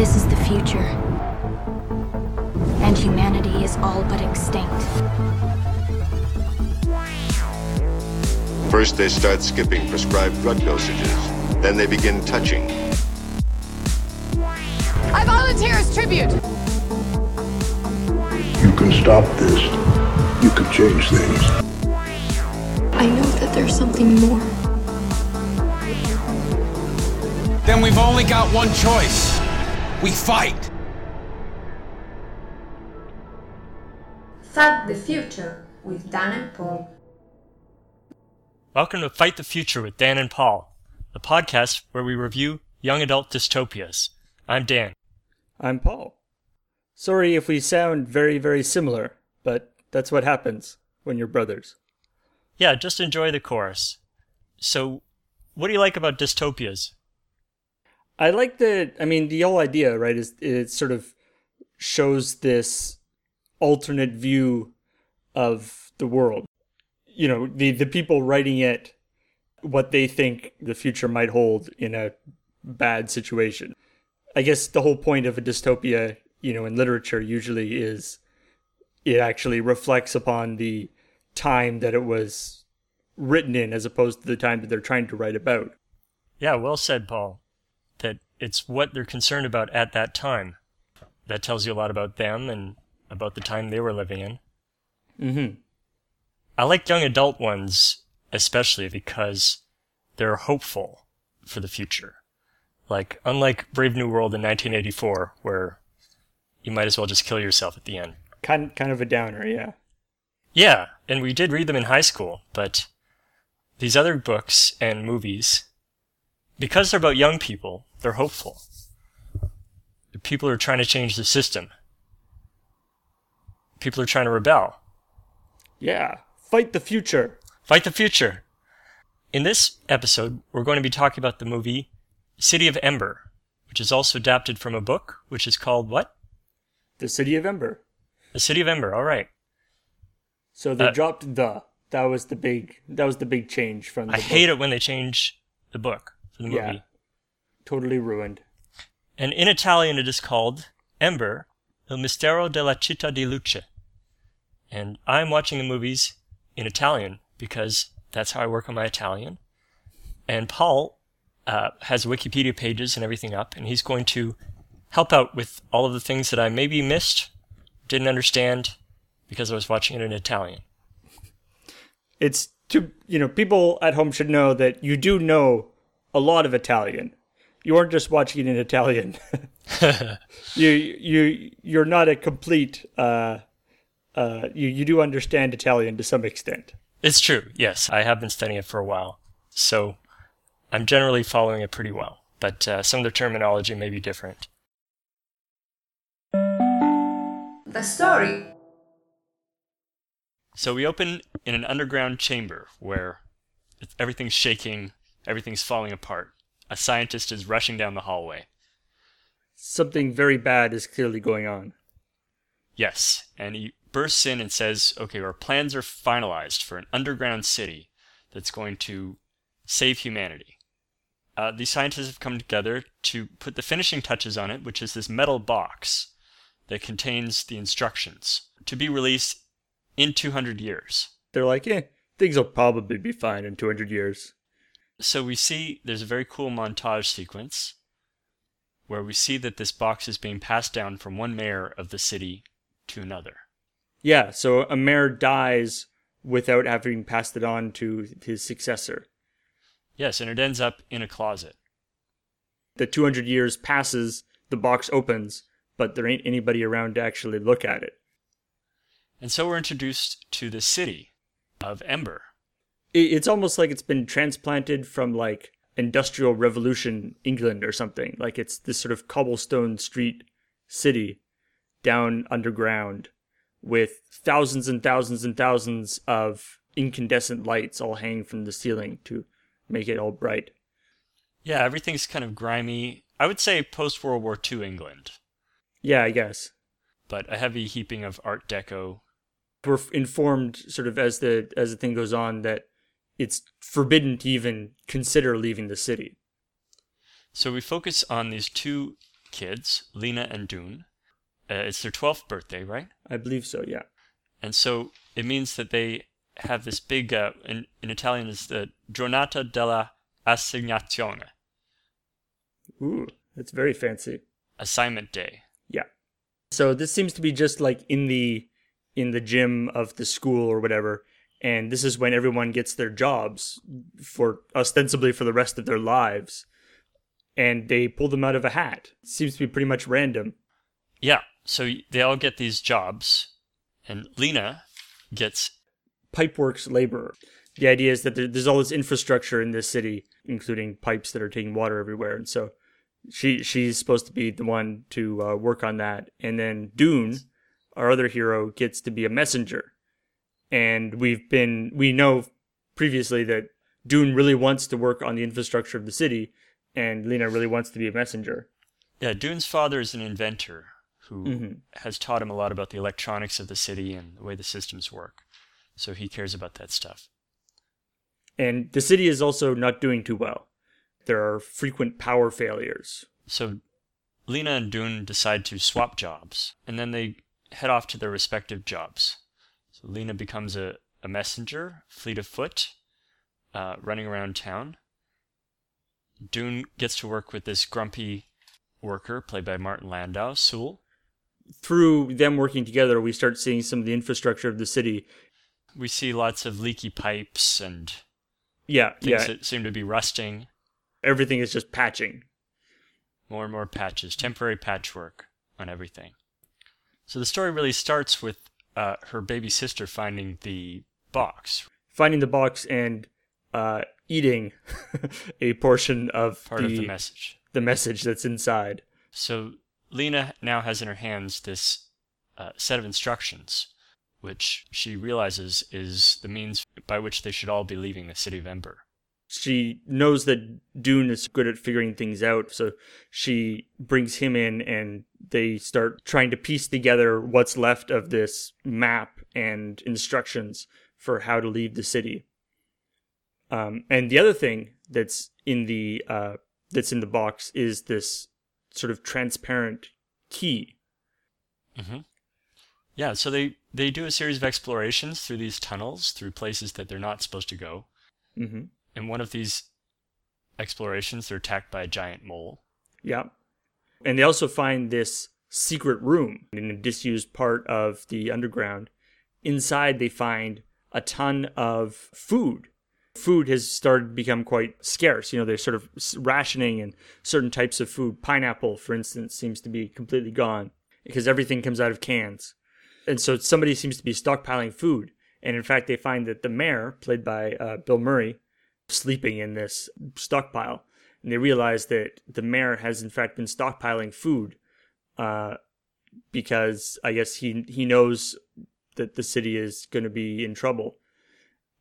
This is the future. And humanity is all but extinct. First, they start skipping prescribed drug dosages. Then they begin touching. I volunteer as tribute. You can stop this. You can change things. I know that there's something more. Then we've only got one choice. We fight. Fight the Future with Dan and Paul. Welcome to Fight the Future with Dan and Paul, the podcast where we review young adult dystopias. I'm Dan. I'm Paul. Sorry if we sound very, very similar, but that's what happens when you're brothers. Yeah, just enjoy the chorus. So, what do you like about dystopias? I like the, I mean, the whole idea, right, is it sort of shows this alternate view of the world. You know, the, the people writing it, what they think the future might hold in a bad situation. I guess the whole point of a dystopia, you know, in literature usually is it actually reflects upon the time that it was written in as opposed to the time that they're trying to write about. Yeah, well said, Paul. It's what they're concerned about at that time. That tells you a lot about them and about the time they were living in. Mm-hmm. I like young adult ones especially because they're hopeful for the future. Like, unlike Brave New World in 1984, where you might as well just kill yourself at the end. Kind, kind of a downer, yeah. Yeah, and we did read them in high school, but these other books and movies, because they're about young people, they're hopeful. People are trying to change the system. People are trying to rebel. Yeah. Fight the future. Fight the future. In this episode, we're going to be talking about the movie City of Ember, which is also adapted from a book, which is called what? The City of Ember. The City of Ember, all right. So they Uh, dropped the. That was the big. That was the big change from. The I hate it when they change the book for the movie. Yeah. Totally ruined. And in Italian, it is called Ember, Il Mistero della Città di Luce. And I'm watching the movies in Italian because that's how I work on my Italian. And Paul uh, has Wikipedia pages and everything up, and he's going to help out with all of the things that I maybe missed, didn't understand, because I was watching it in Italian. It's to you know people at home should know that you do know a lot of Italian. You aren't just watching it in Italian. you you you're not a complete. Uh, uh, you you do understand Italian to some extent. It's true, yes. I have been studying it for a while. So I'm generally following it pretty well. But uh, some of the terminology may be different. The story. So we open in an underground chamber where it's- everything's shaking, everything's falling apart. A scientist is rushing down the hallway. Something very bad is clearly going on. Yes, and he bursts in and says, okay, our plans are finalized for an underground city that's going to save humanity. Uh, these scientists have come together to put the finishing touches on it, which is this metal box that contains the instructions to be released in 200 years. They're like, eh, things will probably be fine in 200 years. So we see there's a very cool montage sequence where we see that this box is being passed down from one mayor of the city to another. Yeah, so a mayor dies without having passed it on to his successor. Yes, and it ends up in a closet. The 200 years passes, the box opens, but there ain't anybody around to actually look at it. And so we're introduced to the city of Ember. It's almost like it's been transplanted from like Industrial Revolution England or something. Like it's this sort of cobblestone street city down underground with thousands and thousands and thousands of incandescent lights all hanging from the ceiling to make it all bright. Yeah, everything's kind of grimy. I would say post World War II England, Yeah, I guess. but a heavy heaping of Art Deco. We're informed sort of as the as the thing goes on that it's forbidden to even consider leaving the city. So we focus on these two kids, Lina and Doon. Uh, it's their 12th birthday, right? I believe so. Yeah. And so it means that they have this big, uh, in, in Italian, is the Giornata della Assegnazione, Ooh, that's very fancy. assignment day. Yeah. So this seems to be just like in the in the gym of the school or whatever, and this is when everyone gets their jobs for ostensibly for the rest of their lives, and they pull them out of a hat. It seems to be pretty much random. Yeah, so they all get these jobs, and Lina gets Pipeworks laborer. The idea is that there's all this infrastructure in this city, including pipes that are taking water everywhere, and so she she's supposed to be the one to uh, work on that. And then Doon, our other hero, gets to be a messenger. And we've been we know previously that Doon really wants to work on the infrastructure of the city, and Lina really wants to be a messenger. Yeah, Doon's father is an inventor who Mhm. has taught him a lot about the electronics of the city and the way the systems work. So he cares about that stuff. And the city is also not doing too well. There are frequent power failures. So Lina and Doon decide to swap jobs, and then they head off to their respective jobs. So Lina becomes a, a messenger, fleet of foot, uh, running around town. Doon gets to work with this grumpy worker, played by Martin Landau, Sewell. Through them working together, we start seeing some of the infrastructure of the city. We see lots of leaky pipes and Yeah, things yeah. that seem to be rusting. Everything is just patching. more and more patches, temporary patchwork on everything. So the story really starts with uh, her baby sister finding the box, Finding the box and uh, eating a portion of part the, of the message. the message that's inside. So Lina now has in her hands this uh, set of instructions, which she realizes is the means by which they should all be leaving the city of Ember. She knows that Doon is good at figuring things out, so she brings him in and they start trying to piece together what's left of this map and instructions for how to leave the city. Um, and the other thing that's in the uh, that's in the box is this sort of transparent key. Yeah, so they, they do a series of explorations through these tunnels, through places that they're not supposed to go. Mm-hmm. In one of these explorations, they're attacked by a giant mole. Yeah. And they also find this secret room in a disused part of the underground. Inside, they find a ton of food. Food has started to become quite scarce. You know, they're sort of rationing and certain types of food. Pineapple, for instance, seems to be completely gone because everything comes out of cans. And so somebody seems to be stockpiling food. And in fact, they find that the mayor, played by uh, Bill Murray, sleeping in this stockpile. And they realize that the mayor has in fact been stockpiling food uh, because I guess he he knows that the city is going to be in trouble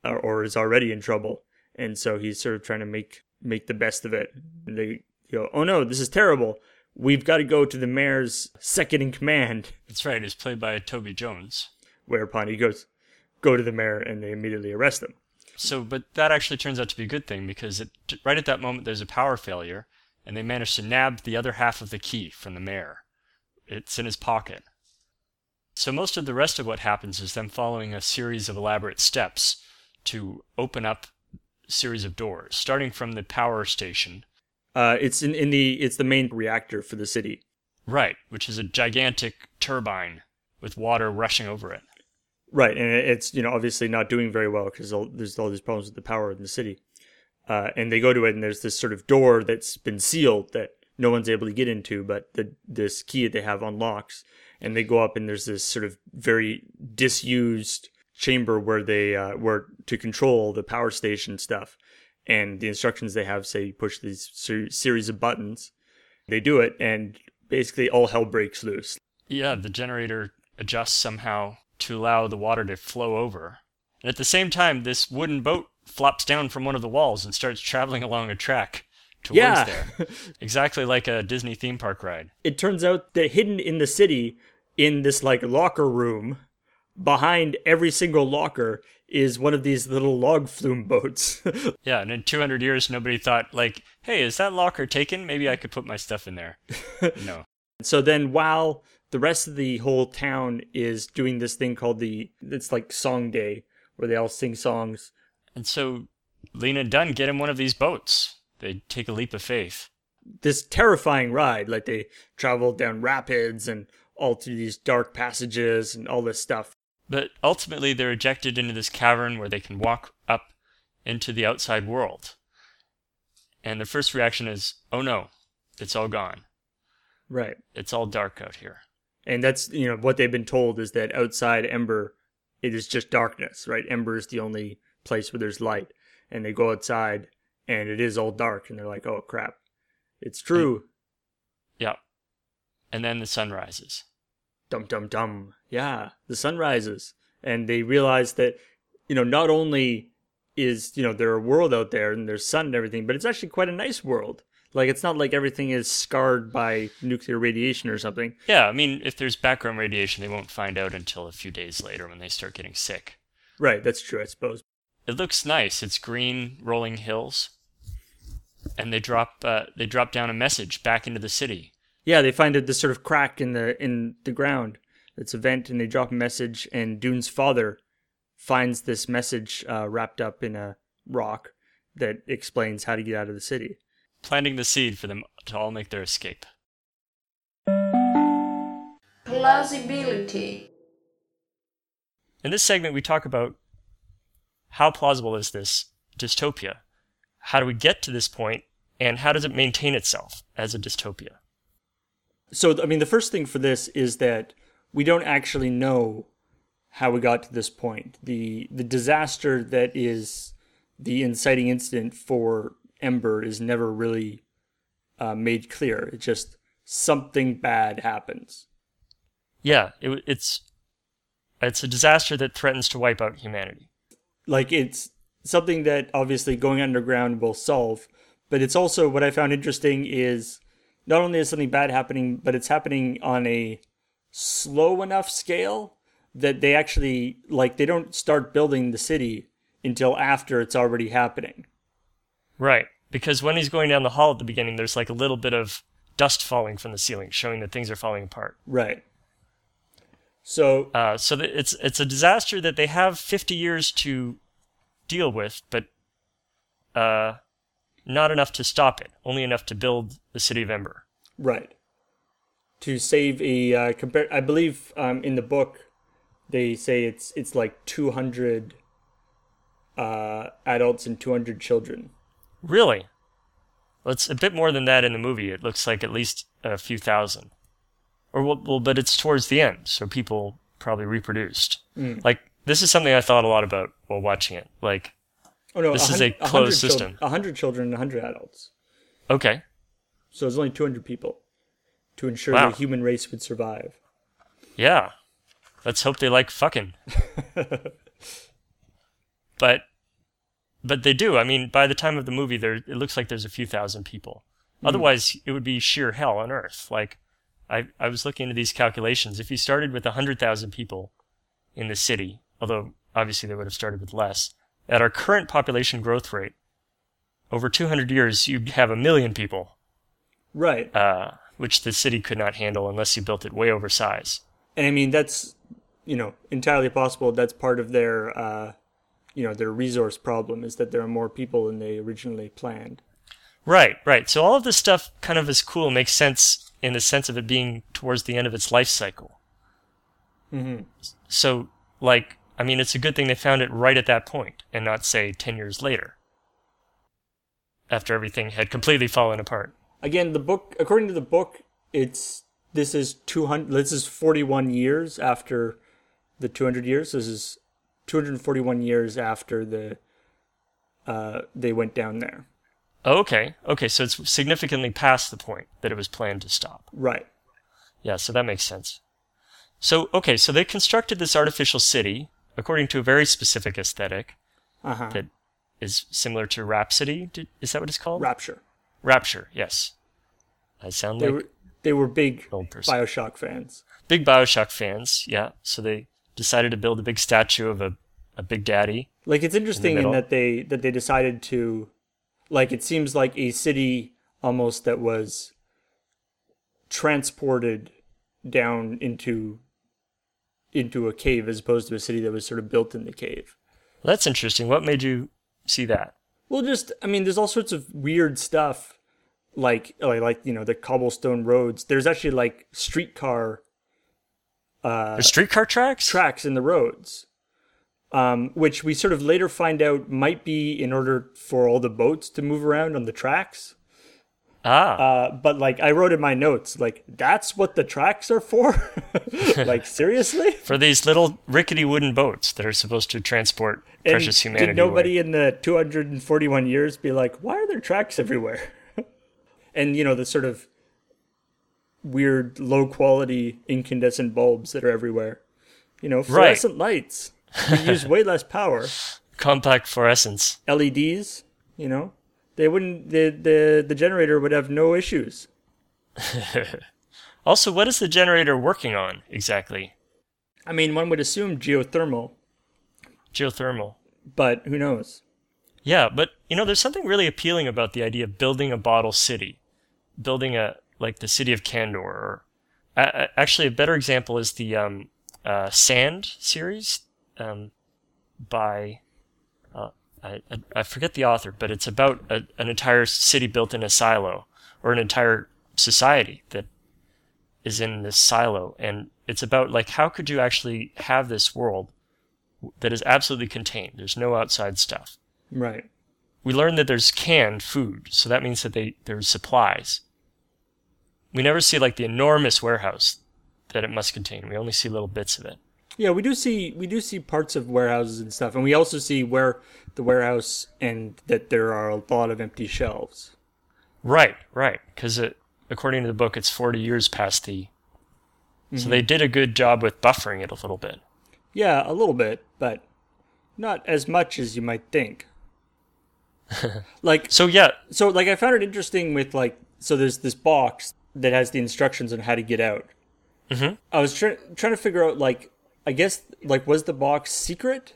or, or is already in trouble, and so he's sort of trying to make make the best of it. And they go, "Oh no, this is terrible. We've got to go to the mayor's second in command." That's right, it's played by Toby Jones. Whereupon he goes, "Go to the mayor," and they immediately arrest him. So, but that actually turns out to be a good thing because it, right at that moment there's a power failure, and they manage to nab the other half of the key from the mayor. It's in his pocket. So most of the rest of what happens is them following a series of elaborate steps to open up a series of doors, starting from the power station, Uh, it's in, in the it's the main reactor for the city. right, which is a gigantic turbine with water rushing over it. Right, and it's you know obviously not doing very well because there's all these problems with the power in the city. Uh, and they go to it, and there's this sort of door that's been sealed that no one's able to get into, but the this key that they have unlocks. And they go up, and there's this sort of very disused chamber where they uh, where to control the power station stuff. And the instructions they have say push these ser- series of buttons. They do it, and basically all hell breaks loose. Yeah, the generator adjusts somehow to allow the water to flow over. And at the same time, this wooden boat flops down from one of the walls and starts traveling along a track towards Yeah. there. Exactly like a Disney theme park ride. it turns out that hidden in the city in this like locker room behind every single locker is one of these little log flume boats. Yeah, and in 200 years, nobody thought, like, hey, is that locker taken? Maybe I could put my stuff in there. no. so then while the rest of the whole town is doing this thing called the it's like song day where they all sing songs. And so Lina and Doon get in one of these boats. They take a leap of faith. This terrifying ride, like they travel down rapids and all through these dark passages and all this stuff. But ultimately, they're ejected into this cavern where they can walk up into the outside world. And their first reaction is, oh no, it's all gone. Right. It's all dark out here. And that's you know what they've been told is that outside Ember it is just darkness, right? Ember is the only place where there's light. And they go outside and it is all dark and they're like, "Oh crap. It's true." Yeah. And then the sun rises. dum dum dum. Yeah, the sun rises, and they realize that you know not only is you know there a world out there and there's sun and everything, but it's actually quite a nice world. Like it's not like everything is scarred by nuclear radiation or something. Yeah, I mean, if there's background radiation, they won't find out until a few days later when they start getting sick. Right, that's true, I suppose. It looks nice. It's green, rolling hills, and they drop uh, they drop down a message back into the city. Yeah, they find a, this sort of crack in the in the ground. It's a vent, and they drop a message. And Doon's father finds this message uh, wrapped up in a rock that explains how to get out of the city. Planting the seed for them to all make their escape. Plausibility. In this segment, we talk about how plausible is this dystopia? How do we get to this point, and how does it maintain itself as a dystopia? So, I mean, the first thing for this is that we don't actually know how we got to this point. The the disaster that is the inciting incident for Ember is never really uh, made clear. It's just something bad happens. Yeah, it, it's it's a disaster that threatens to wipe out humanity. Like it's something that obviously going underground will solve, but it's also what I found interesting is not only is something bad happening, but it's happening on a slow enough scale that they actually like they don't start building the city until after it's already happening. Right, because when he's going down the hall at the beginning, there's like a little bit of dust falling from the ceiling, showing that things are falling apart. Right. So Uh, so it's it's a disaster that they have 50 years to deal with, but uh, not enough to stop it. Only enough to build the city of Ember. Right. To save a uh, compare, I believe um, in the book they say it's it's like two hundred uh, adults and two hundred children. Really? Well, it's a bit more than that in the movie. It looks like at least a few thousand. Or well, well but it's towards the end, so people probably reproduced. Hmm. Like this is something I thought a lot about while watching it. Like, Oh no, This is a closed system. A hundred children and a hundred adults. okay, So it's only two hundred people to ensure Wow. the human race would survive. yeah. Let's hope they like fucking. but, but they do. I mean, by the time of the movie, there it looks like there's a few thousand people. Otherwise, it would be sheer hell on earth. Like, I I was looking into these calculations. If you started with a hundred thousand people in the city, although obviously they would have started with less, at our current population growth rate, over 200 years, you'd have a million people, Right. uh, which the city could not handle unless you built it way over size. and I mean that's you know entirely possible. That's part of their uh, you know their resource problem is that there are more people than they originally planned. Right, right. So all of this stuff kind of is cool, makes sense in the sense of it being towards the end of its life cycle. Mm-hmm. So, like, I mean, it's a good thing they found it right at that point and not, say, 10 years later, after everything had completely fallen apart. Again, the book according to the book, it's this is two hundred. This is forty one years after the two hundred years. This is two hundred forty one years after the uh, they went down there. Okay, okay, so it's significantly past the point that it was planned to stop. Right. Yeah, so that makes sense. So, okay, so they constructed this artificial city according to a very specific aesthetic Uh huh. that is similar to Rhapsody. Is that what it's called? Rapture. Rapture, yes. I sound They like were they were big. Bioshock fans. big Bioshock fans, yeah. So they decided to build a big statue of a a big daddy. Like it's interesting in, middle. that they that they decided to like it seems like a city almost that was transported down into into a cave as opposed to a city that was sort of built in the cave. That's interesting. What made you see that? Well, just I mean, there's all sorts of weird stuff, like like, like you know the cobblestone roads. There's actually like streetcar There's streetcar tracks? tracks in the roads, um, which we sort of later find out might be in order for all the boats to move around on the tracks. ah, Uh, but like I wrote in my notes, like that's what the tracks are for. like seriously, for these little rickety wooden boats that are supposed to transport And precious humanity. Did nobody away. in the 241 years be like, why are there tracks everywhere? and you know the sort of weird low quality incandescent bulbs that are everywhere. You know, fluorescent lights. We use way less power. compact fluorescence? LEDs, you know, they wouldn't the the the generator would have no issues. Also, what is the generator working on exactly? I mean, one would assume geothermal, Geothermal. but who knows? Yeah, but you know, there's something really appealing about the idea of building a bottle city, building a like the city of Kandor. Or a- actually, a better example is the um, uh, Sand series um, by uh, I, I I forget the author, but it's about a, an entire city built in a silo or an entire society that is in this silo, and it's about like how could you actually have this world that is absolutely contained. There's no outside stuff Right. we learn that there's canned food, so that means that they there's supplies. We never see like the enormous warehouse that it must contain. We only see little bits of it. Yeah, we do see we do see parts of warehouses and stuff, and we also see where the warehouse and that there are a lot of empty shelves. Right, right, because according to the book, it's 40 years past the. So they mm-hmm. did a good job with buffering it a little bit. Yeah, a little bit, but not as much as you might think. like So yeah, so like I found it interesting with like so there's this box that has the instructions on how to get out. Mm-hmm. I was trying trying to figure out like I guess like was the box secret?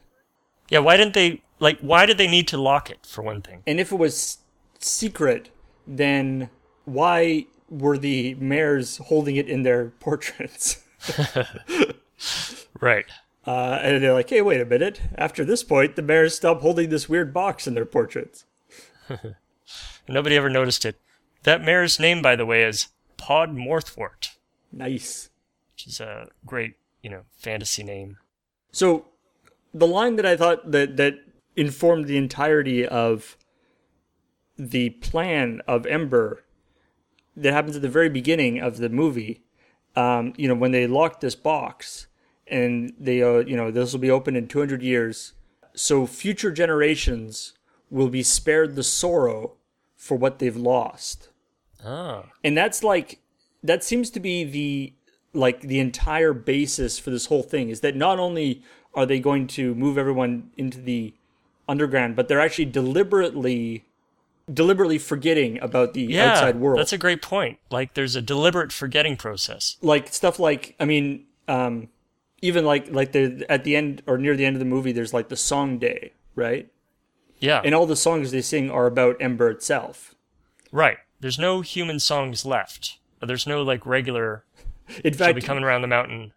yeah. Why didn't they like? Why did they need to lock it for one thing? And if it was secret, then why were the mayors holding it in their portraits? Right. Uh, and they're like, hey, wait a minute. After this point, the mayors stop holding this weird box in their portraits. Nobody ever noticed it. That mayor's name, by the way, is Podd Morethwart, Nice. which is a great, you know, fantasy name. So, the line that I thought that that informed the entirety of the plan of Ember that happens at the very beginning of the movie. Um, you know, when they lock this box and they, uh, you know, this will be open in 200 years, so future generations will be spared the sorrow for what they've lost Ah. and that's like that seems to be the like the entire basis for this whole thing is that not only are they going to move everyone into the underground but they're actually deliberately deliberately forgetting about the yeah, outside world That's a great point. Like there's a deliberate forgetting process. like stuff like i mean um even like like the at the end or near the end of the movie there's like the song day right Yeah. and all the songs they sing are about ember itself right. There's no human songs left. There's no like regular in fact, she'll be coming around the mountain.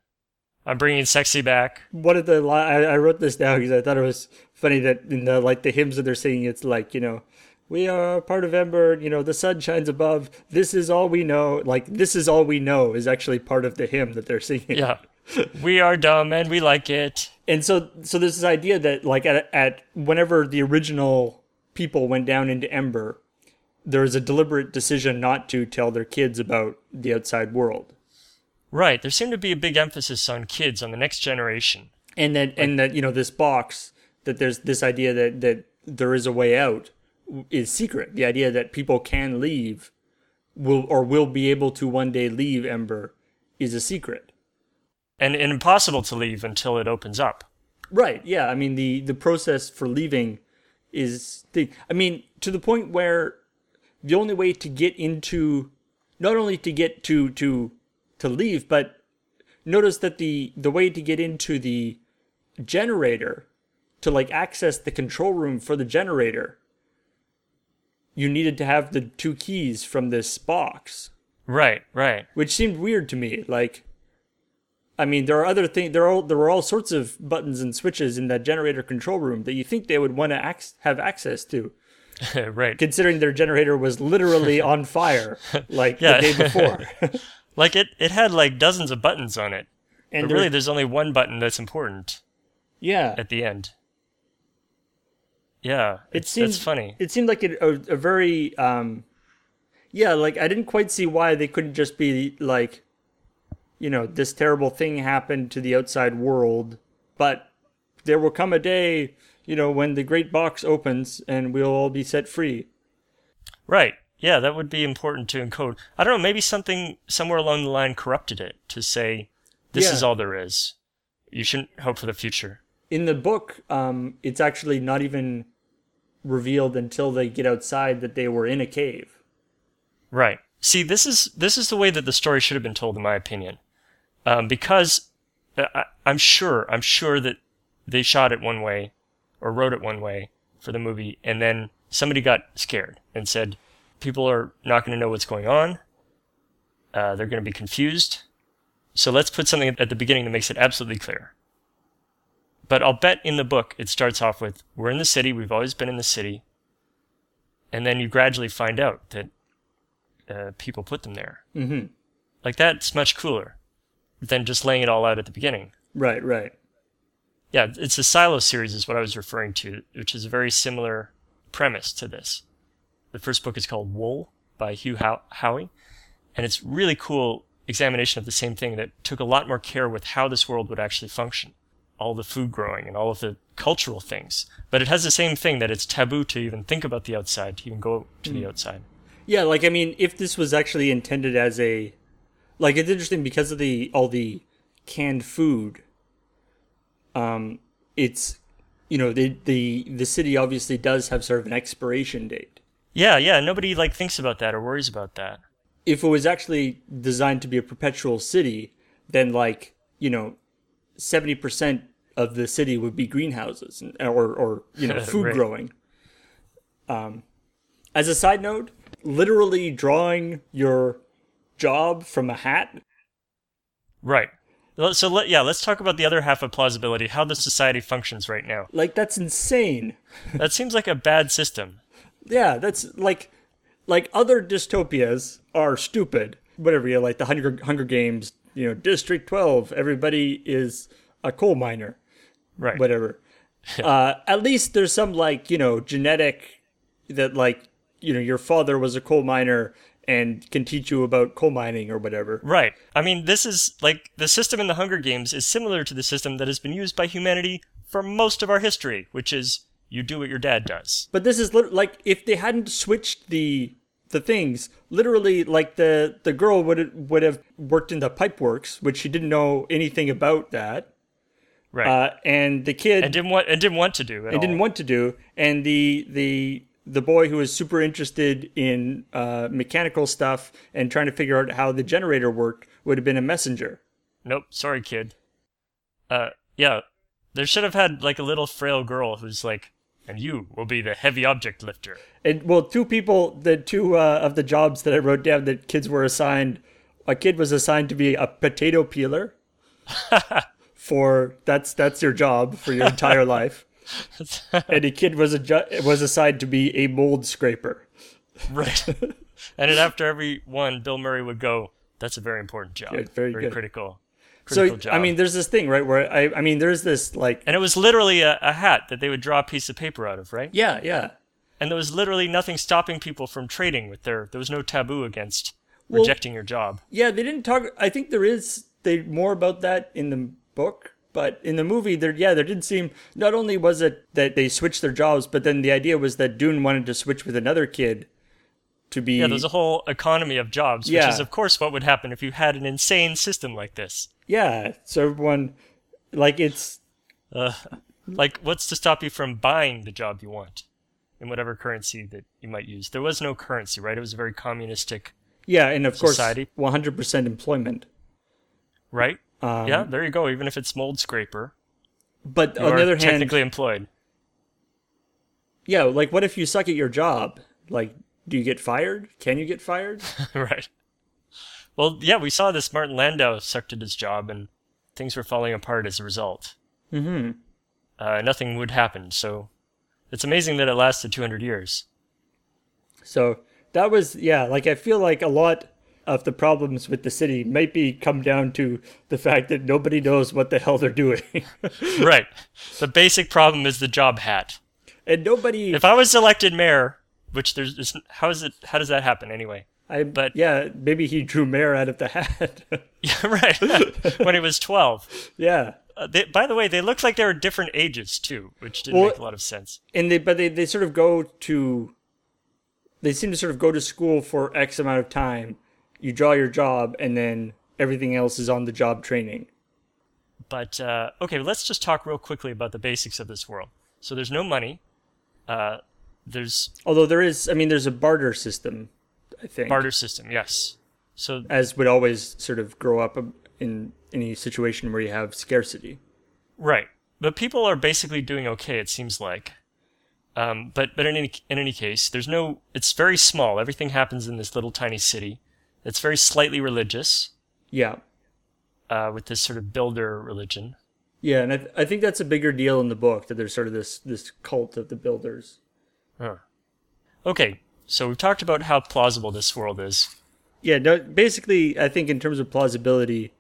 I'm bringing sexy back. one of the li- I, I wrote this down because I thought it was funny that in the like the hymns that they're singing, it's like you know, we are part of Ember. You know, the sun shines above. This is all we know. Like this is all we know is actually part of the hymn that they're singing. Yeah. we are dumb and we like it. And so so there's this idea that like at at whenever the original people went down into Ember, there was a deliberate decision not to tell their kids about the outside world. Right. There seemed to be a big emphasis on kids, on the next generation. and that and that you know this box that there's this idea that that there is a way out is secret the idea that people can leave will or will be able to one day leave ember is a secret And, and impossible to leave until it opens up. right yeah i mean the the process for leaving is the i mean to the point where the only way to get into not only to get to to to leave but notice that the the way to get into the generator to like access the control room for the generator, you needed to have the two keys from this box, Right, right. which seemed weird to me. Like, I mean, there are other things. There are there were all sorts of buttons and switches in that generator control room that you think they would want to ac- have access to, right. considering their generator was literally on fire like the day before. Like it, it had like dozens of buttons on it. and but there- really, there's only one button that's important yeah, at the end. Yeah, it that's funny. It seemed like a, a, a very um, yeah, like I didn't quite see why they couldn't just be like, you know, this terrible thing happened to the outside world, but there will come a day, you know, when the great box opens and we'll all be set free. Right. Yeah, that would be important to encode. I don't know, maybe something somewhere along the line corrupted it to say, this Yeah. is all there is. You shouldn't hope for the future. In the book, um, it's actually not even revealed until they get outside that they were in a cave. Right. See, this is this is the way that the story should have been told, in my opinion, um, because uh, I, I'm sure I'm sure that they shot it one way or wrote it one way for the movie, and then somebody got scared and said, "People are not going to know what's going on. Uh, they're going to be confused. So let's put something at the beginning that makes it absolutely clear." But I'll bet in the book it starts off with, "We're in the city. We've always been in the city." And then you gradually find out that uh, people put them there. Mm-hmm. Like that's much cooler than just laying it all out at the beginning. Right, right. Yeah, it's the Silo series is what I was referring to, which is a very similar premise to this. The first book is called Wool by Hugh How- Howey, and it's really cool examination of the same thing that took a lot more care with how this world would actually function, all the food growing and all of the cultural things. But it has the same thing that it's taboo to even think about the outside, to even go to the hmm. outside. Yeah, like I mean, if this was actually intended as a, like it's interesting because of the all the canned food. Um, it's, you know, the the the city obviously does have sort of an expiration date. Yeah, yeah, nobody like thinks about that or worries about that. If it was actually designed to be a perpetual city, then like you know, seventy percent of the city would be greenhouses or or you know food Right. growing. Um, as a side note, literally drawing your job from a hat Right. So let, yeah, let's talk about the other half of plausibility, how the society functions right now. like that's insane. That seems like a bad system. Yeah, that's like like other dystopias are stupid. Whatever, you know, like the Hunger Hunger Games, you know, District 12, everybody is a coal miner. Right. whatever. uh, at least there's some like you know genetic that like you know your father was a coal miner and can teach you about coal mining or whatever. Right. I mean, this is like the system in the Hunger Games is similar to the system that has been used by humanity for most of our history, which is you do what your dad does. But this is lit- like if they hadn't switched the the things, literally like the the girl would would have worked in the pipe works, which she didn't know anything about that. Right. Uh, and the kid and didn't want and didn't want to do it. and didn't want to do and the the the boy who was super interested in uh, mechanical stuff and trying to figure out how the generator worked would have been a messenger Nope. Sorry, kid. Uh, yeah. There should have had like a little frail girl who's like, and you will be the heavy object lifter. and well two people the two uh, of the jobs that i wrote down that kids were assigned a kid was assigned to be a potato peeler for that's that's your job for your entire life and a kid was a ju- was assigned to be a mold scraper Right. and then after every one, Bill Murray would go, "That's a very important job. Good, very good. critical, so job." i mean there's this thing right where i i mean there's this like and it was literally a, a hat that they would draw a piece of paper out of, right? yeah yeah And there was literally nothing stopping people from trading with their. There was no taboo against Well- rejecting your job. Yeah, they didn't talk. I think there is they more about that in the book, but in the movie, there yeah, there did seem. Not only was it that they switched their jobs, but then the idea was that Doon wanted to switch with another kid to be. Yeah, there's a whole economy of jobs, which is of course what would happen if you had an insane system like this. yeah. So everyone, like it's uh, Like, what's to stop you from buying the job you want in whatever currency that you might use? There was no currency, right? It was a very communistic, yeah, and of Society. course, one hundred percent employment. right? Um, yeah, there you go. Even if it's mold scraper, but on the other hand, technically employed. yeah, like what if you suck at your job? Like, do you get fired? Can you get fired? right. Well, yeah, we saw this Martin Landau sucked at his job, and things were falling apart as a result. mm-hmm. Uh, nothing would happen, so it's amazing that it lasted 200 years. So that was yeah, like I feel like a lot of the problems with the city might be come down to the fact that nobody knows what the hell they're doing. right. The basic problem is the job hat. and nobody If I was elected mayor, which there's, how is it? How does that happen anyway? I but- yeah, maybe he drew mayor out of the hat. Yeah, right. when he was 12. yeah. Uh, they, by the way, they looked like they were different ages too, which didn't Well- make a lot of sense. and they but they, they sort of go to they seem to sort of go to school for x amount of time you draw your job and then everything else is on the job training But uh, okay, let's just talk real quickly about the basics of this world. So there's no money. Uh, there's although there is i mean there's a barter system i think barter system, yes. So as would always sort of grow up in any situation where you have scarcity right, but people are basically doing okay. It seems like. Um, but but in any in any case, there's no. It's very small. Everything happens in this little tiny city. It's very slightly religious, yeah uh, with this sort of builder religion. yeah and I, th- I think that's a bigger deal in the book that there's sort of this this cult of the builders Huh. Okay, so we've talked about how plausible this world is. Yeah, no, basically, I think in terms of plausibility,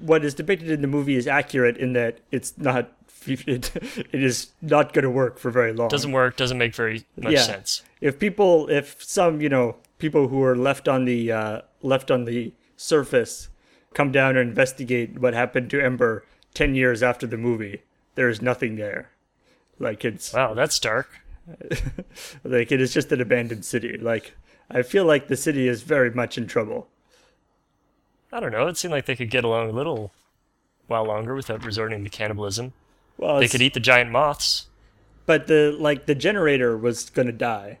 what is depicted in the movie is accurate in that it's not, it, it is not going to work for very long. Doesn't work. Doesn't make very much Yeah. sense. If people, if some, you know, people who are left on the uh, left on the surface come down and investigate what happened to Ember ten years after the movie, there is nothing there. Like it's Wow, that's dark. like it is just an abandoned city. Like I feel like the city is very much in trouble. I don't know. It seemed like they could get along a little while longer without resorting to cannibalism. Well, They could eat the giant moths. but the like the generator was gonna die.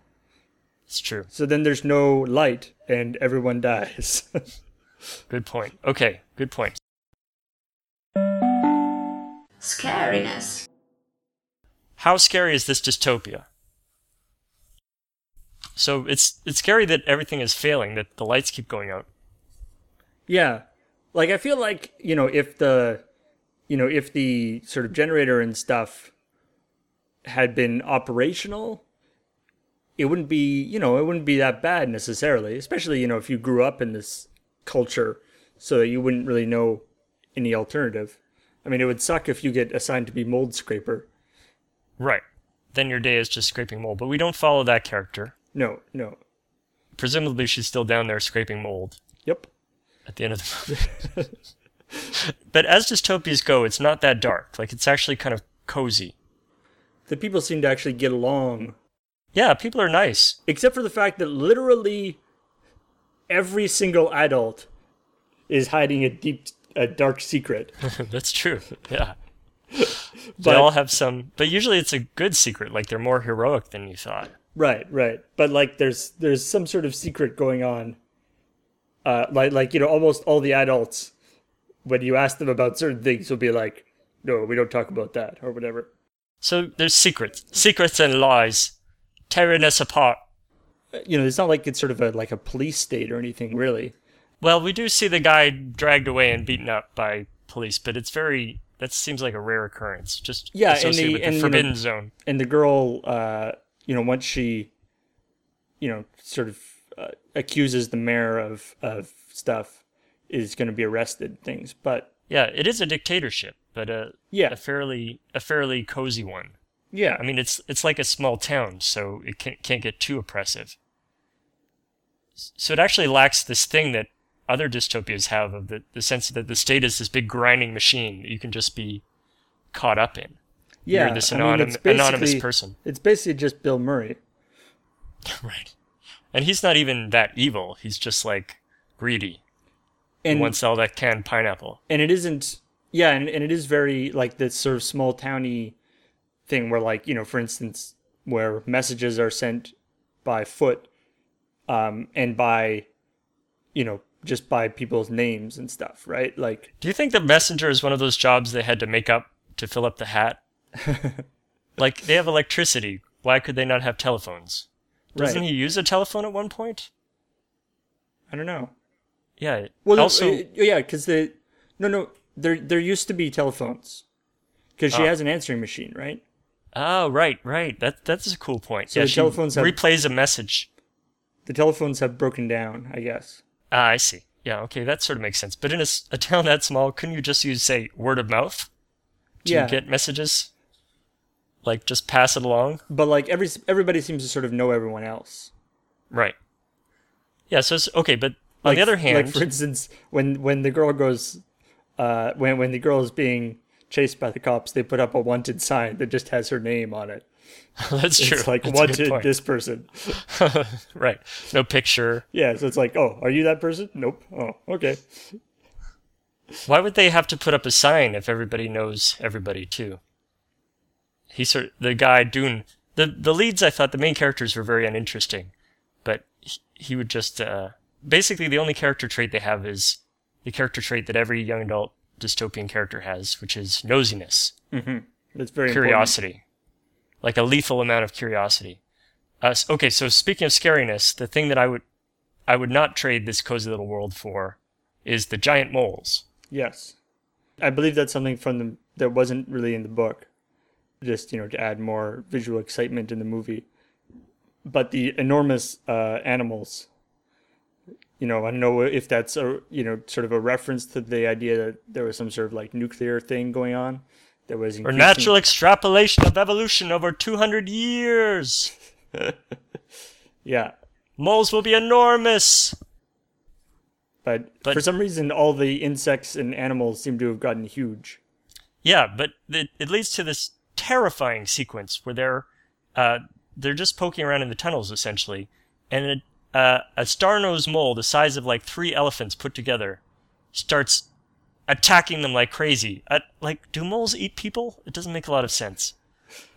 It's true. So then there's no light and everyone dies. Good point. Okay, good point. Scariness. How scary is this dystopia? So it's it's scary that everything is failing, that the lights keep going out. yeah. Like I feel like, you know, if the you know, if the sort of generator and stuff had been operational, it wouldn't be, you know, it wouldn't be that bad necessarily, especially, you know, if you grew up in this culture so that you wouldn't really know any alternative. I mean, it would suck if you get assigned to be mold scraper. Right. Then your day is just scraping mold. But we don't follow that character. No, no. Presumably she's still down there scraping mold. Yep. at the end of the movie. but as dystopias go, it's not that dark. Like it's actually kind of cozy. The people seem to actually get along Yeah, people are nice. except for the fact that literally every single adult is hiding a deep a dark secret That's true. Yeah. But- they all have some, but usually it's a good secret. Like they're more heroic than you thought. right right but like there's there's some sort of secret going on uh like like you know almost all the adults when you ask them about certain things will be like no we don't talk about that or whatever So there's secrets, secrets and lies, tearing us apart. you know it's not like it's sort of a like a police state or anything really Well, we do see the guy dragged away and beaten up by police, but it's very. That seems like a rare occurrence. Just Yeah, and the- with and, the you know- forbidden zone. and the girl uh you know once she you know sort of uh, accuses the mayor of of stuff is going to be arrested things but Yeah, it is a dictatorship, but a Yeah. a fairly a fairly cozy one. Yeah I mean, it's it's like a small town, so it can't can't get too oppressive. So it actually lacks this thing that other dystopias have of the, the sense that the state is this big grinding machine that you can just be caught up in. yeah You're this I mean, it's anonymous person. it's basically just bill murray right. And he's not even that evil. He's just like greedy. He and wants all that canned pineapple. and it isn't yeah and, and it is very like this sort of small towny thing where like you know for instance where messages are sent by foot um and by you know just by people's names and stuff right like Do you think the messenger is one of those jobs they had to make up to fill up the hat. like they have electricity. Why could they not have telephones? Doesn't Right. he use a telephone at one point? I don't know. Yeah. Well, also, uh, yeah, because the no, no, there there used to be telephones because she Ah. has an answering machine, right? Oh right, right. That that's a cool point. So yeah, the telephones have- replays a message. The telephones have broken down, I guess. Ah, I see. Yeah, okay, that sort of makes sense. But in a, a town that small, couldn't you just use, say, word of mouth to Yeah. get messages? Like, just pass it along? But like every everybody seems to sort of know everyone else. Right. Yeah, so it's okay, but on Like, the other hand, like for instance, when when the girl goes, uh, when when the girl is being chased by the cops, they put up a wanted sign that just has her name on it. that's true. It's like That's wanted this person. right. No picture. Yeah, so it's like, oh, are you that person? Nope. Oh, okay. Why would they have to put up a sign if everybody knows everybody too? He sort the guy Doon the the leads I thought the main characters were very uninteresting, but he, he would just uh, basically the only character trait they have is the character trait that every young adult dystopian character has, which is nosiness, That's very important. curiosity, like a lethal amount of curiosity. Uh, okay, so speaking of scariness, the thing that I would I would not trade this cozy little world for is the giant moles. Yes, I believe that's something from the that wasn't really in the book. Just you know to add more visual excitement in the movie. But the enormous uh, animals. You know, I don't know if that's a you know sort of a reference to the idea that there was some sort of like nuclear thing going on. That was Or natural extrapolation of evolution over 200 years. Yeah, Moles will be enormous. but, But- for some reason, all the insects and animals seem to have gotten huge. Yeah, but it, it leads to this terrifying sequence where they're uh, they're just poking around in the tunnels essentially, and a, uh, a star-nosed mole the size of like three elephants put together starts attacking them like crazy. Uh, like, do moles eat people? It doesn't make a lot of sense.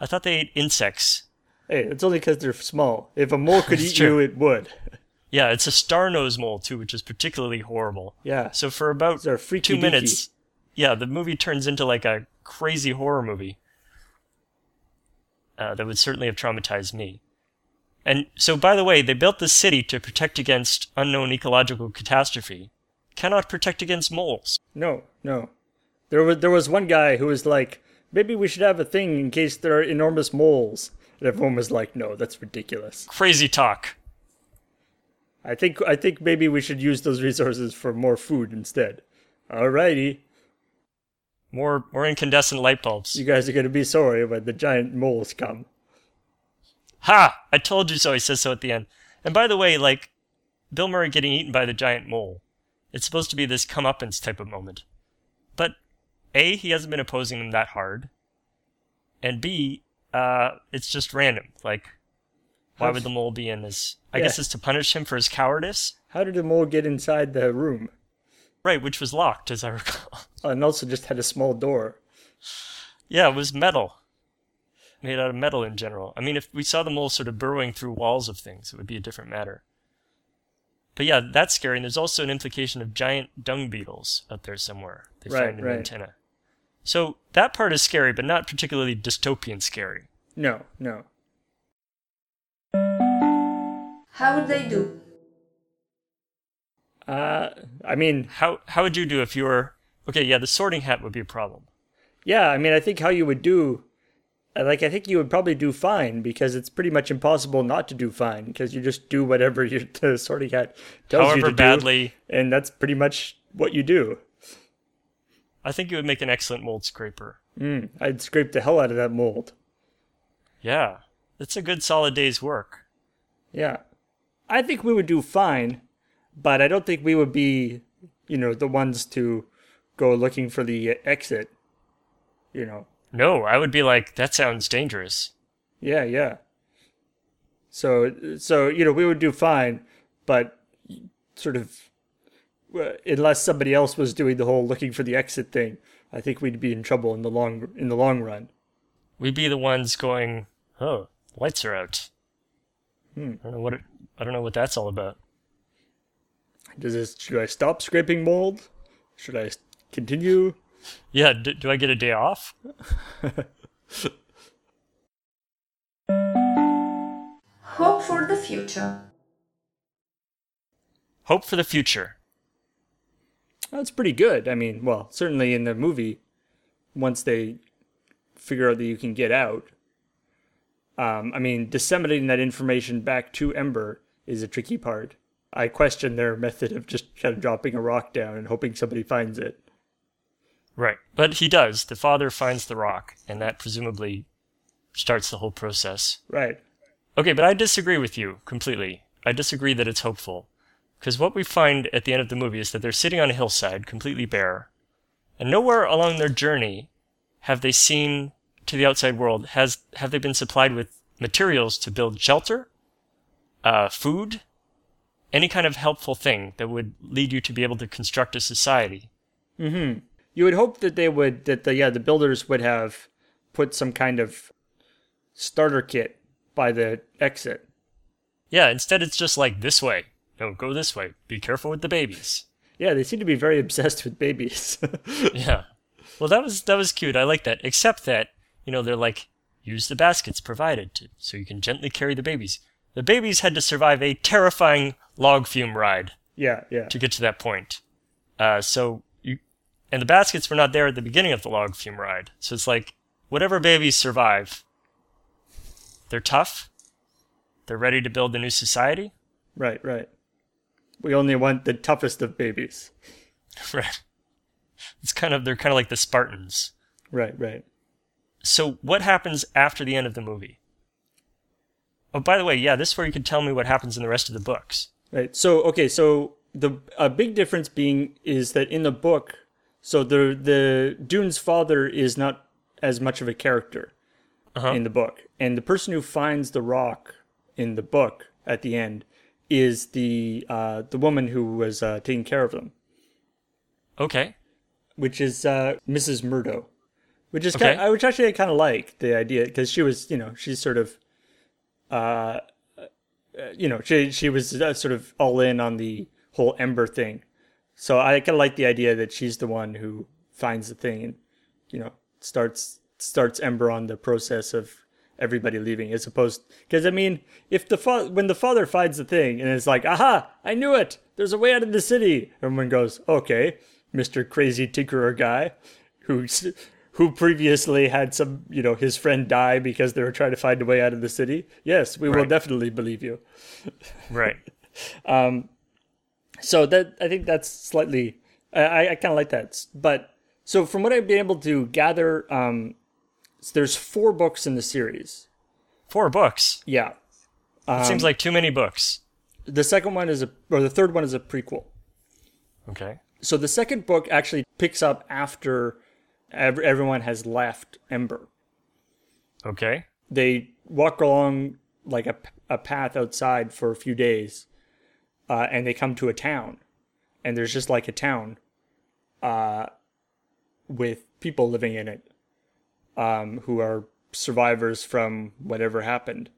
I thought they ate insects. Hey, it's only because they're small. If a mole could eat true. you, it would. Yeah, it's a star-nosed mole too, which is particularly horrible. Yeah. So for about These are freaky two deaky. minutes, yeah, the movie turns into like a crazy horror movie. Uh, that would certainly have traumatized me. And so, by the way, they built the city to protect against unknown ecological catastrophe. Cannot protect against moles. No, no. There was there was one guy who was like, maybe we should have a thing in case there are enormous moles. And everyone was like, no, that's ridiculous. Crazy talk. I think I think maybe we should use those resources for more food instead. Alrighty. More, more incandescent light bulbs. You guys are gonna be sorry when the giant moles come. Ha! I told you so. He says so at the end. And by the way, like Bill Murray getting eaten by the giant mole, it's supposed to be this comeuppance type of moment. But A, he hasn't been opposing them that hard. And B, uh, it's just random. Like, why would the mole be in this? I guess Yeah. it's to punish him for his cowardice. How did the mole get inside the room? Right, which was locked, as I recall. And also just had a small door. yeah, it was metal. Made out of metal in general. I mean, if we saw the mole sort of burrowing through walls of things, it would be a different matter. But yeah, that's scary. And there's also an implication of giant dung beetles out there somewhere. They Right, find an right. antenna. So that part is scary, but not particularly dystopian scary. No, no. How would they do? Uh, I mean, How how would you do if you were okay? Yeah, the sorting hat would be a problem. yeah, I mean, I think how you would do, like, I think you would probably do fine because it's pretty much impossible not to do fine because you just do whatever your the sorting hat tells you However to do, badly, and that's pretty much what you do. I think you would make an excellent mold scraper. Mm, I'd scrape the hell out of that mold. Yeah, it's a good solid day's work. Yeah, I think we would do fine, but I don't think we would be, you know, the ones to go looking for the exit. You know, No, I would be like, that sounds dangerous. Yeah, yeah. So, so you know, we would do fine, but sort of, uh, unless somebody else was doing the whole looking for the exit thing, I think we'd be in trouble in the long in the long run. We'd be the ones going, oh, lights are out. Hmm. I don't know what it, I don't know what that's all about. Does this? Should I stop scraping mold? Should I continue? Yeah, d- do I get a day off? Hope for the future. Hope for the future. That's pretty good. I mean, well, certainly in the movie, once they figure out that you can get out. Um, I mean, disseminating that information back to Ember is a tricky part. I question their method of just kind of dropping a rock down and hoping somebody finds it. Right. But he does. The father finds the rock, and that presumably starts the whole process. Right. Okay, but I disagree with you completely. I disagree that it's hopeful. Because what we find at the end of the movie is that they're sitting on a hillside, completely bare, and nowhere along their journey have they seen to the outside world. Has have they been supplied with materials to build shelter, uh, food, any kind of helpful thing that would lead you to be able to construct a society? Mm-hmm. You would hope that they would that the yeah the builders would have put some kind of starter kit by the exit. Yeah, instead it's just like this way. No, go this way. Be careful with the babies. Yeah, they seem to be very obsessed with babies. yeah. Well, that was that was cute. I like that. Except that you know they're like use the baskets provided to, so you can gently carry the babies. The babies had to survive a terrifying log fume ride. Yeah, yeah. To get to that point. Uh, so and the baskets were not there at the beginning of the log fume ride. So it's like whatever babies survive, they're tough. They're ready to build a new society. Right, right. We only want the toughest of babies. Right. It's kind of they're kind of like the Spartans. Right, right. So what happens after the end of the movie? Oh, by the way, yeah, this is where you can tell me what happens in the rest of the books. Right. So okay, so the a big difference being is that in the book, so the the Doon's father is not as much of a character uh-huh. in the book, and the person who finds the rock in the book at the end is the uh, the woman who was uh, taking care of them. Okay. Which is uh, Mrs. Murdo, which is okay. kind of, which actually I kind of like the idea because she was you know she's sort of, uh, you know she she was uh, sort of all in on the whole Ember thing, so I kind of like the idea that she's the one who finds the thing and you know starts starts Ember on the process of everybody leaving as opposed because I mean if the fa- when the father finds the thing and it's like aha! I knew it! There's a way out of the city! Everyone goes okay Mr. Crazy Tinkerer guy who who previously had some you know his friend die because they were trying to find a way out of the city? Yes we right. will definitely believe you. Right. Um so that I think that's slightly I I kind of like that but so from what I've been able to gather um there's four books in the series. Four books. Yeah. Um, it seems like too many books. The second one is a, or the third one is a prequel. Okay. So the second book actually picks up after ev- everyone has left Ember. Okay. They walk along like a, a path outside for a few days, uh, and they come to a town, and there's just like a town, uh, with people living in it um, who are survivors from whatever happened.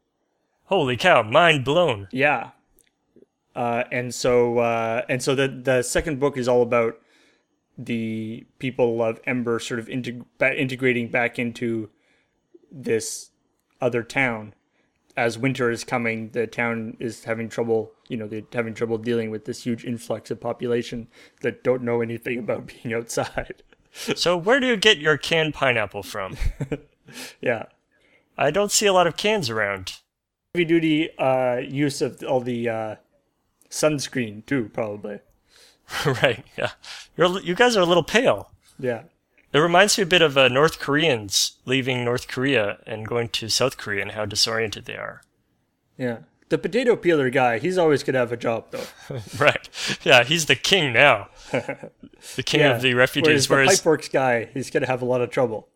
Holy cow! Mind blown. Yeah. Uh, and so uh, and so the the second book is all about the people of Ember sort of integ- integrating back into this other town. As winter is coming, the town is having trouble. You know, they're having trouble dealing with this huge influx of population that don't know anything about being outside. so where do you get your canned pineapple from? yeah. I don't see a lot of cans around. Heavy duty uh, use of all the uh, sunscreen too, probably. right. Yeah. You're you guys are a little pale. Yeah. It reminds me a bit of uh, North Koreans leaving North Korea and going to South Korea and how disoriented they are. Yeah. The potato peeler guy, he's always going to have a job, though. right. Yeah, he's the king now. the king yeah. of the refugees. Whereas, whereas the pipeworks guy, he's going to have a lot of trouble.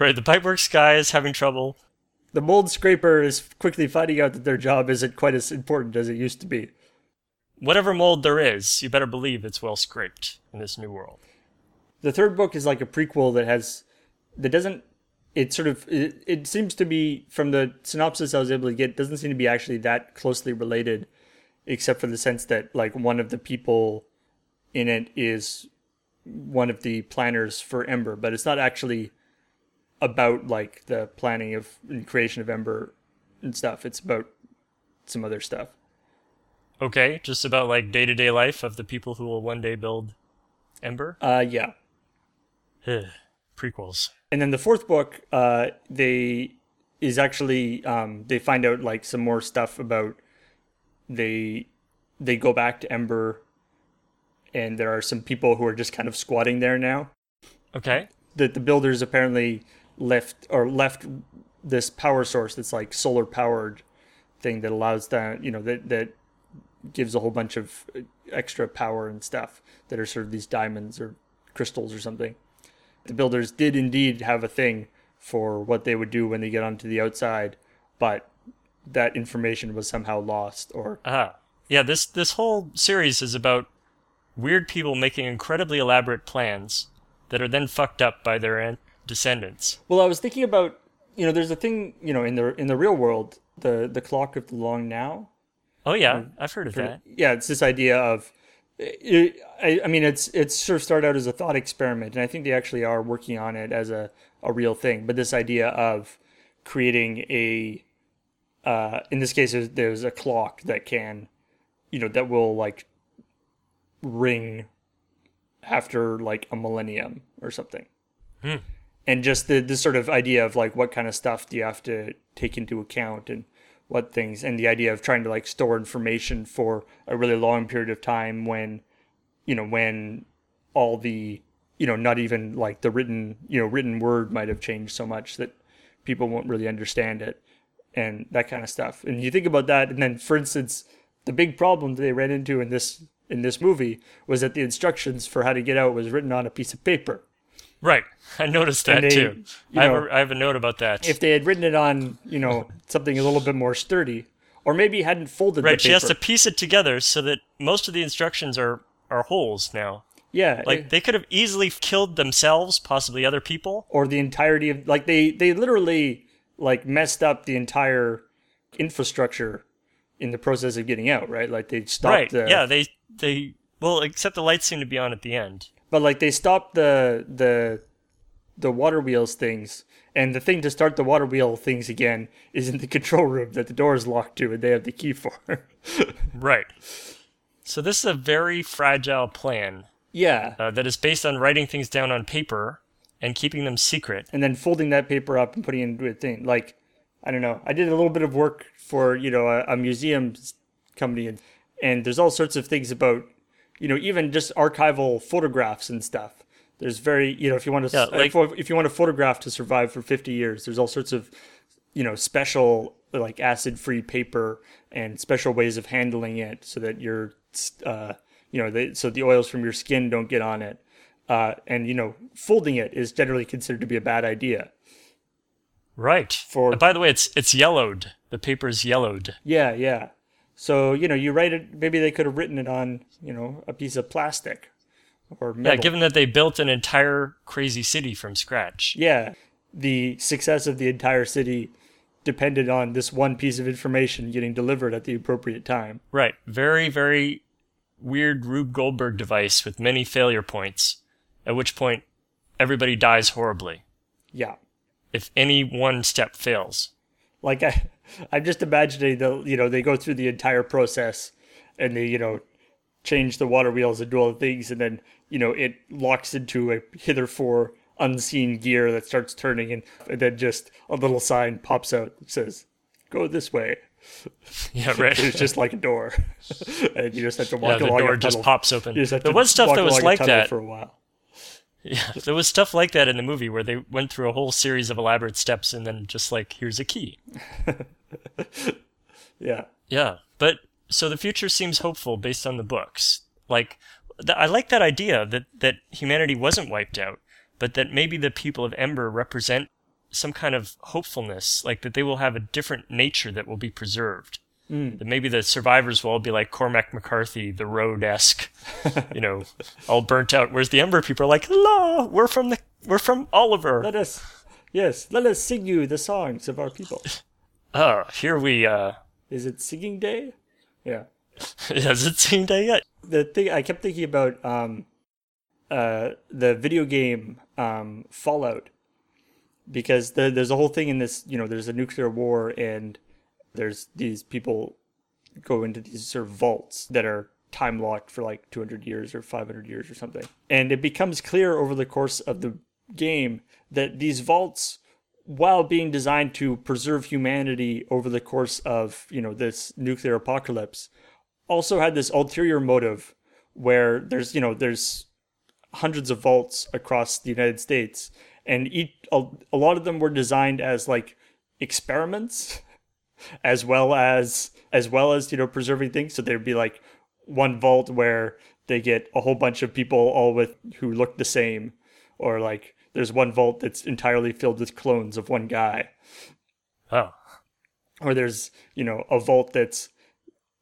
Right. The pipeworks guy is having trouble. The mold scraper is quickly finding out that their job isn't quite as important as it used to be. Whatever mold there is, you better believe it's well scraped in this new world. The third book is like a prequel that has that doesn't it sort of it, it seems to be from the synopsis I was able to get doesn't seem to be actually that closely related except for the sense that like one of the people in it is one of the planners for Ember, but it's not actually about like the planning of and creation of Ember and stuff. It's about some other stuff. Okay, just about like day to day life of the people who will one day build Ember. Uh, yeah. Ugh, Prequels. And then the fourth book, uh, they is actually um, they find out like some more stuff about they they go back to Ember, and there are some people who are just kind of squatting there now. Okay. That the builders apparently left or left this power source that's like solar powered thing that allows that you know that that gives a whole bunch of extra power and stuff that are sort of these diamonds or crystals or something. The builders did indeed have a thing for what they would do when they get onto the outside, but that information was somehow lost or Ah. Yeah, this this whole series is about weird people making incredibly elaborate plans that are then fucked up by their an- descendants. Well, I was thinking about you know, there's a thing you know in the in the real world, the the clock of the long now. Oh yeah, I've heard of that. Yeah, it's this idea of. It, I, I mean, it's it's sort of started out as a thought experiment, and I think they actually are working on it as a, a real thing. But this idea of creating a, uh, in this case, there's, there's a clock that can, you know, that will like ring after like a millennium or something. And just the this sort of idea of like what kind of stuff do you have to take into account and what things and the idea of trying to like store information for a really long period of time when you know when all the you know not even like the written you know written word might have changed so much that people won't really understand it and that kind of stuff. And you think about that and then for instance the big problem that they ran into in this in this movie was that the instructions for how to get out was written on a piece of paper Right. I noticed that they, too. I have, a, I have a note about that. if they had written it on you know something a little bit more sturdy or maybe hadn't folded right, she has to piece it together so that most of the instructions are are holes now. yeah Like they could have easily killed themselves, possibly other people. or the entirety of like they they literally like messed up the entire infrastructure in the process of getting out right like they stopped right. the Yeah, they they well, except the lights seem to be on at the end. But like they stopped the the the water wheels things and the thing to start the water wheel things again is in the control room that the door is locked to and they have the key for Right. So this is a very fragile plan yeah uh, that is based on writing things down on paper and keeping them secret. and then folding that paper up and putting it into a thing. Like, I don't know. I did a little bit of work for you know a, a museum company, and and there's all sorts of things about you know even just archival photographs and stuff. There's very you know if you want to Yeah, like- if, if you want a photograph to survive for 50 years, there's all sorts of you know special like acid free paper and special ways of handling it so that your uh, you know they, so the oils from your skin don't get on it uh, and you know folding it is generally considered to be a bad idea Right. For- And by the way, it's it's yellowed. The paper's yellowed. yeah yeah so you know you write it maybe they could have written it on you know a piece of plastic or Yeah, given that they built an entire crazy city from scratch. yeah the success of the entire city depended on this one piece of information getting delivered at the appropriate time Right. Very, very weird Rube Goldberg device with many failure points, at which point everybody dies horribly yeah if any one step fails. like I, I'm just imagining the you know they go through the entire process, and they you know change the water wheels and do all the things, and then you know it locks into a hitherto unseen gear that starts turning, and, and then just a little sign pops out that says, "Go this way." Yeah, right. It's just like a door, and you just have to yeah, walk the along. The door just pops open. You just have There was stuff that was like that. for a while. Yeah, there was stuff like that in the movie where they went through a whole series of elaborate steps and then just like, here's a key. Yeah, Yeah, but so the future seems hopeful based on the books. Like, th- I like that idea that that humanity wasn't wiped out, but that maybe the people of Ember represent some kind of hopefulness, like that they will have a different nature that will be preserved. That maybe the survivors will all be like Cormac McCarthy, the road esque, you know, all burnt out. Whereas the Ember people are like, "La, we're from the, we're from Oliver." let us, yes, let us sing you the songs of our people. Oh, here we, uh, Is it singing day? Yeah. has it seen day yet? the thing I kept thinking about um uh, the video game um, Fallout because the, there's a whole thing in this. You know, there's a nuclear war and there's these people go into these sort of vaults that are time locked for like 200 years or 500 years or something. And it becomes clear over the course of the game that these vaults while being designed to preserve humanity over the course of, you know, this nuclear apocalypse also had this ulterior motive where there's, you know, there's hundreds of vaults across the United States and each, a, a lot of them were designed as like experiments as well as as well as you know preserving things. So there'd be like one vault where they get a whole bunch of people all with who look the same. Or like there's one vault that's entirely filled with clones of one guy. Oh. or there's you know a vault that's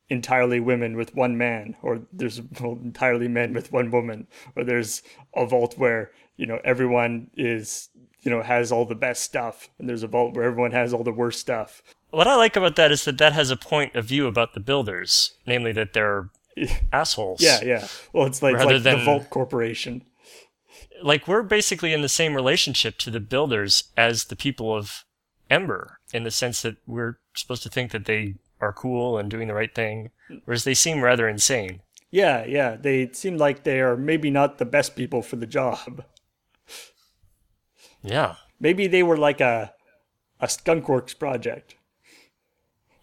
entirely women with one man. Or there's entirely men with one woman. Or there's a vault where you know everyone is you know has all the best stuff. And there's a vault where everyone has all the worst stuff What I like about that is that that has a point of view about the builders, namely that they're assholes. yeah yeah well it's like, Rather like the than- vault corporation Like we're basically in the same relationship to the builders as the people of Ember, in the sense that we're supposed to think that they are cool and doing the right thing, whereas they seem rather insane. yeah yeah they seem like they are maybe not the best people for the job Yeah. maybe they were like a a skunkworks project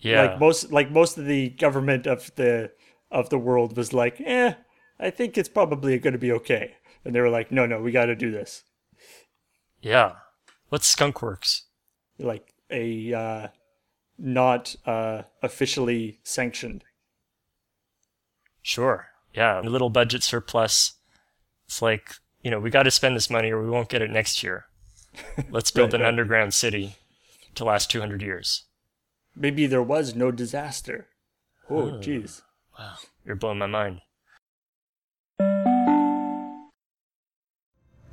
Yeah. like most like most of the government of the of the world was like eh i think it's probably going to be okay and they were like no no we got to do this yeah. What's Skunkworks? like a uh not uh officially sanctioned Sure. Yeah. A little budget surplus. It's like, you know, we got to spend this money or we won't get it next year. Let's build Right, an right. underground city to last 200 years. Maybe there was no disaster oh jeez Wow, You're blowing my mind.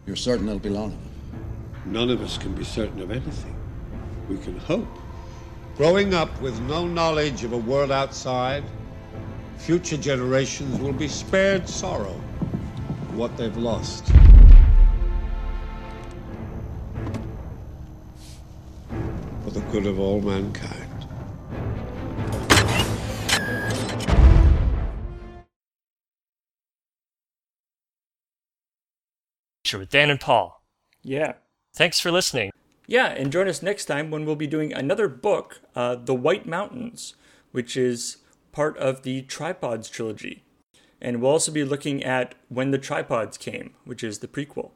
You're certain it'll be long enough? None of us can be certain of anything. We can hope. Growing up with no knowledge of a world outside, future generations will be spared sorrow for what they've lost. For the good of all mankind. With Dan and Paul. yeah Thanks for listening. Yeah, and join us next time when we'll be doing another book, uh, The White Mountains, which is part of the Tripods trilogy. And we'll also be looking at When the Tripods Came, which is the prequel.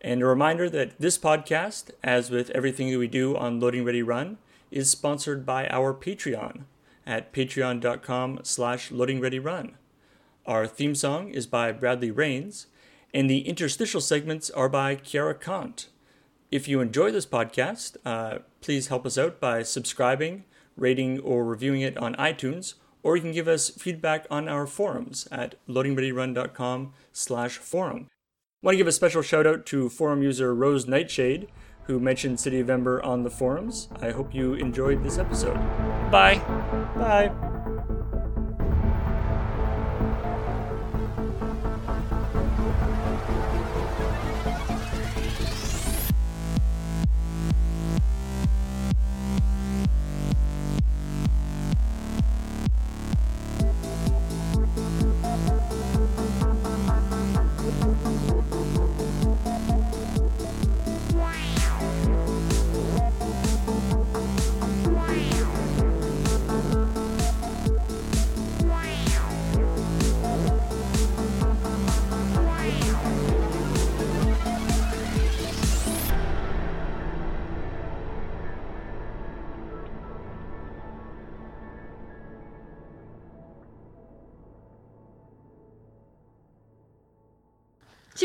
And a reminder that this podcast, as with everything that we do on Loading Ready Run, is sponsored by our Patreon at patreon.com slash loadingreadyrun. Our theme song is by Bradley Rains, and the interstitial segments are by Kiara Kant. If you enjoy this podcast, uh, please help us out by subscribing, rating, or reviewing it on iTunes, or you can give us feedback on our forums at loadingreadyrun.com slash forum. want to give a special shout out to forum user Rose Nightshade, who mentioned City of Ember on the forums. I hope you enjoyed this episode. Bye. Bye.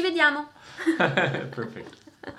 vediamo. Perfetto.